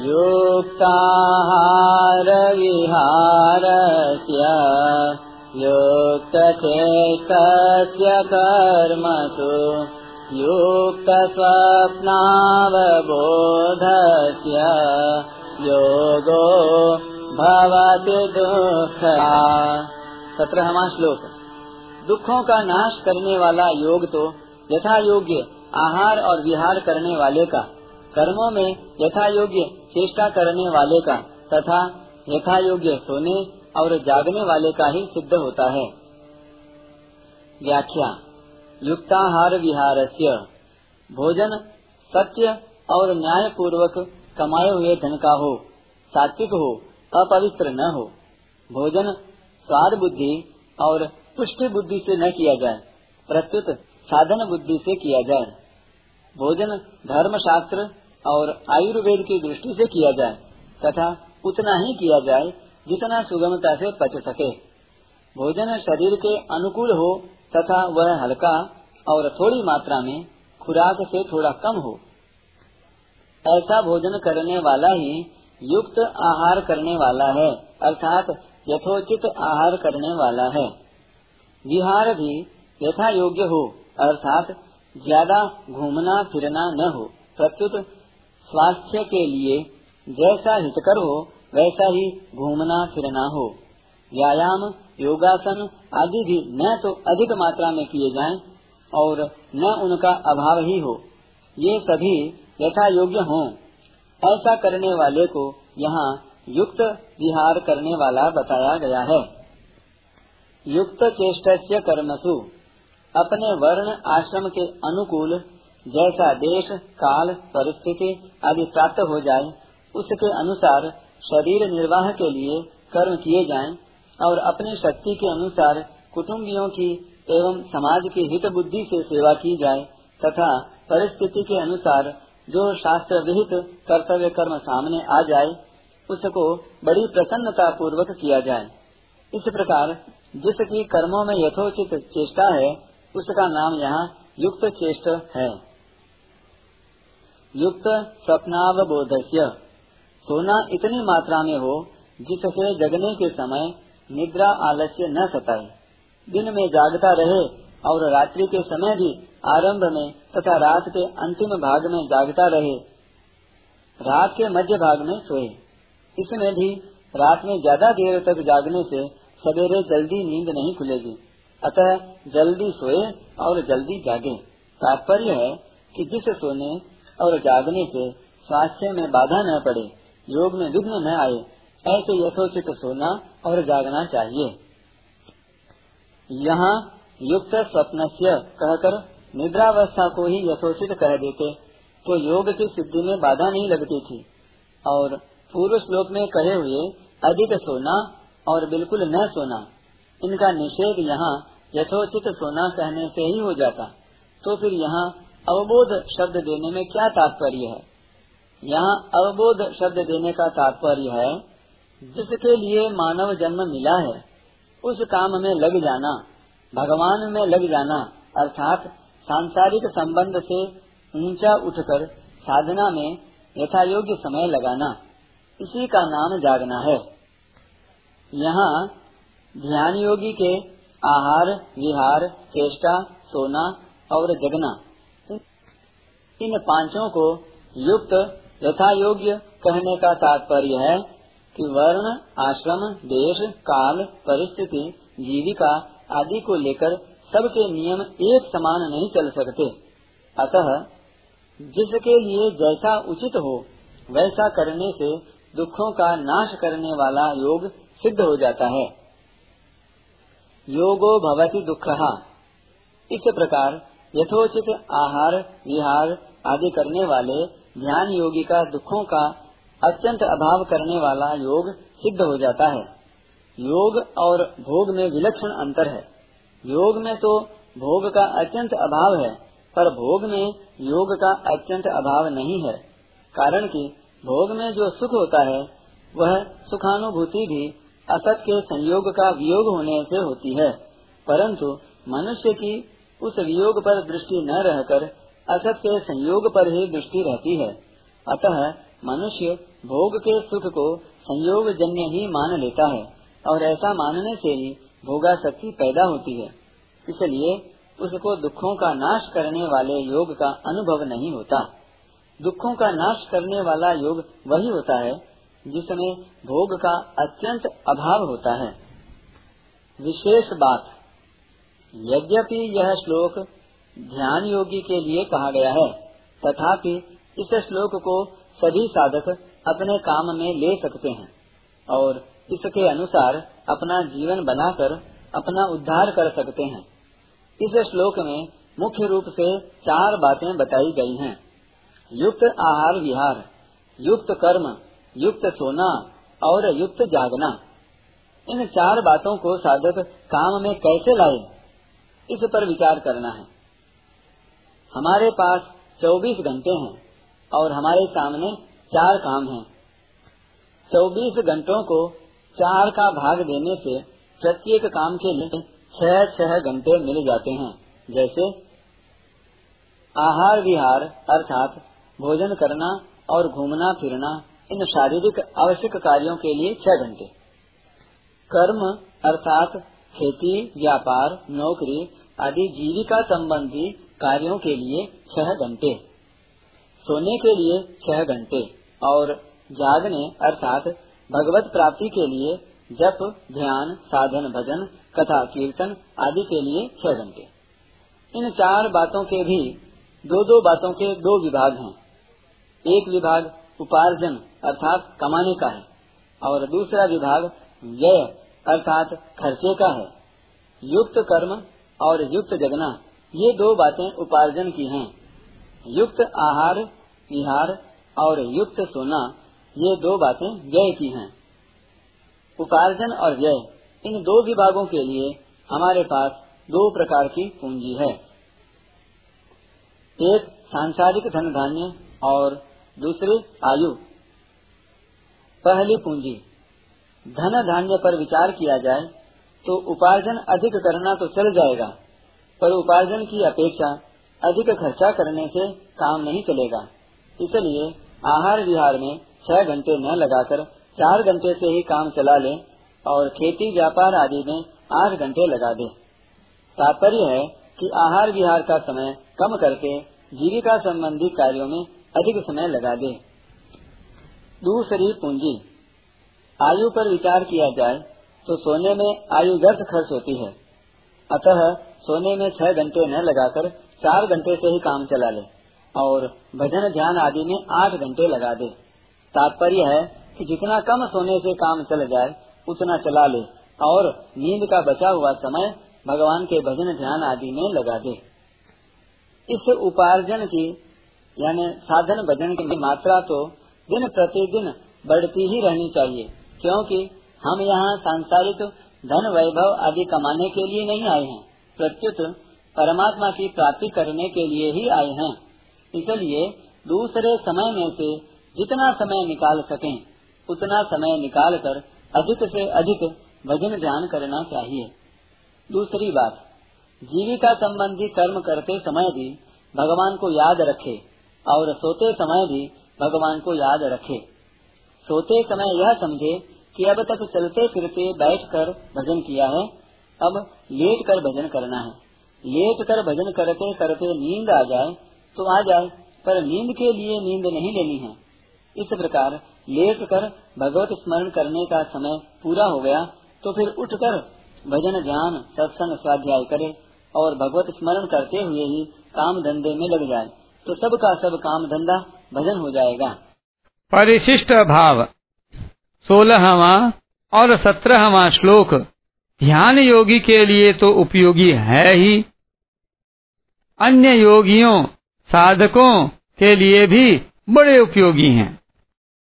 युक्ताहारविहारस्य, युक्तचेतस्य कर्मसु, युक्तस्वप्नावबोधस्य, योगो भवति दुःखा। सत्रहवा श्लोक दुखों का नाश करने वाला योग तो यथा योग्य आहार और विहार करने वाले का कर्मों में यथा योग्य चेष्टा करने वाले का तथा यथा योग्य सोने और जागने वाले का ही सिद्ध होता है। व्याख्या। युक्ताहार विहारस्य। भोजन सत्य और न्याय पूर्वक कमाए हुए धन का हो, सात्विक हो, अपवित्र न हो। भोजन स्वाद बुद्धि और पुष्टि बुद्धि से न किया जाए, प्रत्युत साधन बुद्धि से किया जाए। भोजन धर्म शास्त्र और आयुर्वेद की दृष्टि से किया जाए, तथा उतना ही किया जाए जितना सुगमता से पच सके। भोजन शरीर के अनुकूल हो तथा वह हल्का और थोड़ी मात्रा में खुराक से थोड़ा कम हो। ऐसा भोजन करने वाला ही युक्त आहार करने वाला है, अर्थात यथोचित आहार करने वाला है। विहार भी यथा योग्य हो, अर्थात ज़्यादा घूमना फिरना न हो प्रत्युत स्वास्थ्य के लिए जैसा हितकर हो, वैसा ही घूमना फिरना हो। व्यायाम, योगासन आदि भी न तो अधिक मात्रा में किए जाएँ और न उनका अभाव ही हो। ये सभी यथा योग्य हों। ऐसा करने वाले को यहाँ युक्त विहार करने वाला बताया गया है। युक्त चेष्ट कर्मसु। अपने वर्ण आश्रम के अनुकूल जैसा देश, काल, परिस्थिति आदि प्राप्त हो जाए, उसके अनुसार शरीर निर्वाह के लिए कर्म किए जाएँ और अपनी शक्ति के अनुसार कुटुम्बियों की एवं समाज की हित बुद्धि से सेवा की जाए तथा परिस्थिति के अनुसार जो शास्त्र विहित कर्तव्य कर्म सामने आ जाए, उसको बड़ी प्रसन्नता पूर्वक किया जाए। इस प्रकार जिसकी कर्मों में यथोचित चेष्टा है, उसका नाम यहाँ युक्त चेष्ट है। युक्त स्वप्नावबोधस्य सोना इतनी मात्रा में हो, जिससे जगने के समय निद्रा आलस्य न सताए। दिन में जागता रहे और रात्रि के समय भी आरंभ में तथा रात के अंतिम भाग में जागता रहे। रात के मध्य भाग में सोए। इसमें भी रात में ज़्यादा देर तक जागने से सवेरे जल्दी नींद नहीं खुलेगी। अतः जल्दी सोए और जल्दी जागे। तात्पर्य है कि जिस सोने और जागने से स्वास्थ्य में बाधा न पड़े, योग में विघ्न न आए, ऐसे यथोचित सोना और जागना चाहिए। यहाँ युक्त स्वप्न कहकर निद्रावस्था को ही यथोचित कह देते तो योग की सिद्धि में बाधा नहीं लगती थी। और पूर्व श्लोक में कहे हुए, अधिक सोना और बिल्कुल न सोना, इनका निषेध यहाँ यथोचित सोना कहने से ही हो जाता। तो फिर यहाँ अवबोध शब्द देने में क्या तात्पर्य है? यहाँ अवबोध शब्द देने का तात्पर्य है, जिसके लिए मानव जन्म मिला है, उस काम में लग जाना, भगवान में लग जाना, अर्थात सांसारिक संबंध से ऊँचा उठकर साधना में यथा योग्य समय लगाना, इसी का नाम जागना है। यहाँ ध्यान योगी के आहार, विहार, चेष्टा, सोना और जगना इन पाँचों को युक्त यथा योग्य कहने का तात्पर्य है कि वर्ण, आश्रम, देश, काल, परिस्थिति, जीविका आदि को लेकर सबके नियम एक समान नहीं चल सकते। अतः, जिसके लिए जैसा उचित हो, वैसा करने से दुखों का नाश करने वाला योग सिद्ध हो जाता है। योगो भवती दुख। इस प्रकार यथोचित आहार, विहार आदि करने वाले ध्यान योगी का दुखों का अत्यंत अभाव करने वाला योग सिद्ध हो जाता है। योग और भोग में विलक्षण अंतर है। योग में तो भोग का अत्यंत अभाव है, पर भोग में योग का अत्यंत अभाव नहीं है। कारण कि भोग में जो सुख होता है, वह सुखानुभूति भी असत के संयोग का वियोग होने से होती है। परंतु मनुष्य की उस वियोग पर दृष्टि न रहकर असत के संयोग पर ही दृष्टि रहती है। अतः मनुष्य भोग के सुख को संयोग जन्य ही मान लेता है और ऐसा मानने से ही भोगा शक्ति पैदा होती है। इसलिए उसको दुखों का नाश करने वाले योग का अनुभव नहीं होता। दुखों का नाश करने वाला योग वही होता है जिसमें भोग का अत्यंत अभाव होता है। विशेष बात, यद्यपि यह श्लोक ध्यान योगी के लिए कहा गया है। तथा तथापि, इस श्लोक को सभी साधक अपने काम में ले सकते हैं और इसके अनुसार अपना जीवन बनाकर अपना उद्धार कर सकते हैं। इस श्लोक में मुख्य रूप से चार बातें बताई गई हैं। युक्त आहार विहार, युक्त कर्म, युक्त सोना और युक्त जागना। इन चार बातों को साधक काम में कैसे लाए? इस पर विचार करना है। हमारे पास 24 घंटे हैं और हमारे सामने चार काम हैं। 24 घंटों को चार का भाग देने से प्रत्येक काम के लिए छह छह घंटे मिल जाते हैं। जैसे आहार विहार, अर्थात भोजन करना और घूमना फिरना, इन शारीरिक आवश्यक कार्यों के लिए छह घंटे। कर्म, अर्थात खेती, व्यापार, नौकरी आदि जीविका संबंधी कार्यों के लिए छह घंटे, सोने के लिए छह घंटे और जागने अर्थात भगवत प्राप्ति के लिए जप, ध्यान, साधन, भजन, कथा, कीर्तन आदि के लिए छह घंटे। इन चार बातों के भी दो दो बातों के दो विभाग हैं। एक विभाग उपार्जन अर्थात कमाने का है और दूसरा विभाग व्यय अर्थात खर्चे का है। युक्त कर्म और युक्त जगना ये दो बातें उपार्जन की हैं। युक्त आहार विहार और युक्त सोना, ये दो बातें व्यय की हैं। उपार्जन और व्यय, इन दो विभागों के लिए हमारे पास दो प्रकार की पूंजी है। एक, सांसारिक धन धान्य और दूसरे, आयु। पहली पूंजी धन धान्य पर विचार किया जाए तो उपार्जन अधिक करना तो चल जाएगा। पर उपार्जन की अपेक्षा अधिक खर्चा करने से काम नहीं चलेगा। इसलिए आहार विहार में छह घंटे न लगाकर चार घंटे से ही काम चला ले और खेती व्यापार आदि में आठ घंटे लगा दे। तात्पर्य है कि आहार विहार का समय कम करके जीविका संबंधी कार्यों में अधिक समय लगा दे। दूसरी पूंजी। आयु पर विचार किया जाए तो सोने में आयु व्यर्थ खर्च होती है। अतः सोने में छह घंटे न लगाकर चार घंटे से ही काम चला ले और भजन ध्यान आदि में आठ घंटे लगा दे। तात्पर्य है कि जितना कम सोने से काम चल जाए, उतना चला ले और नींद का बचा हुआ समय भगवान के भजन ध्यान आदि में लगा दे। इस उपार्जन की, यानी साधन भजन की मात्रा तो दिन प्रतिदिन बढ़ती ही रहनी चाहिए, क्योंकि हम यहाँ सांसारिक धन वैभव आदि कमाने के लिए नहीं आए हैं। प्रत्युत परमात्मा की प्राप्ति करने के लिए ही आए हैं। इसलिए दूसरे समय में से जितना समय निकाल सकें, उतना समय निकाल कर अधिक से अधिक भजन ध्यान करना चाहिए। दूसरी बात, जीविका संबंधी कर्म करते समय भी भगवान को याद रखे और सोते समय भी भगवान को याद रखे। सोते समय यह समझे कि अब तक चलते फिरते बैठकर भजन किया है अब लेट कर भजन करना है। लेट कर भजन करते करते नींद आ जाए तो आ जाए, पर नींद के लिए नींद नहीं लेनी है। इस प्रकार लेट कर भगवत स्मरण करने का समय पूरा हो गया तो फिर उठकर भजन ध्यान सत्संग, स्वाध्याय करे और भगवत स्मरण करते हुए ही काम धंधे में लग जाए। तो सब का सब काम धंधा भजन हो जाएगा। परिशिष्ट भाव। सोलहवा और सत्रहवा श्लोक। ध्यान योगी के लिए तो उपयोगी है ही। अन्य योगियों, साधकों के लिए भी बड़े उपयोगी हैं।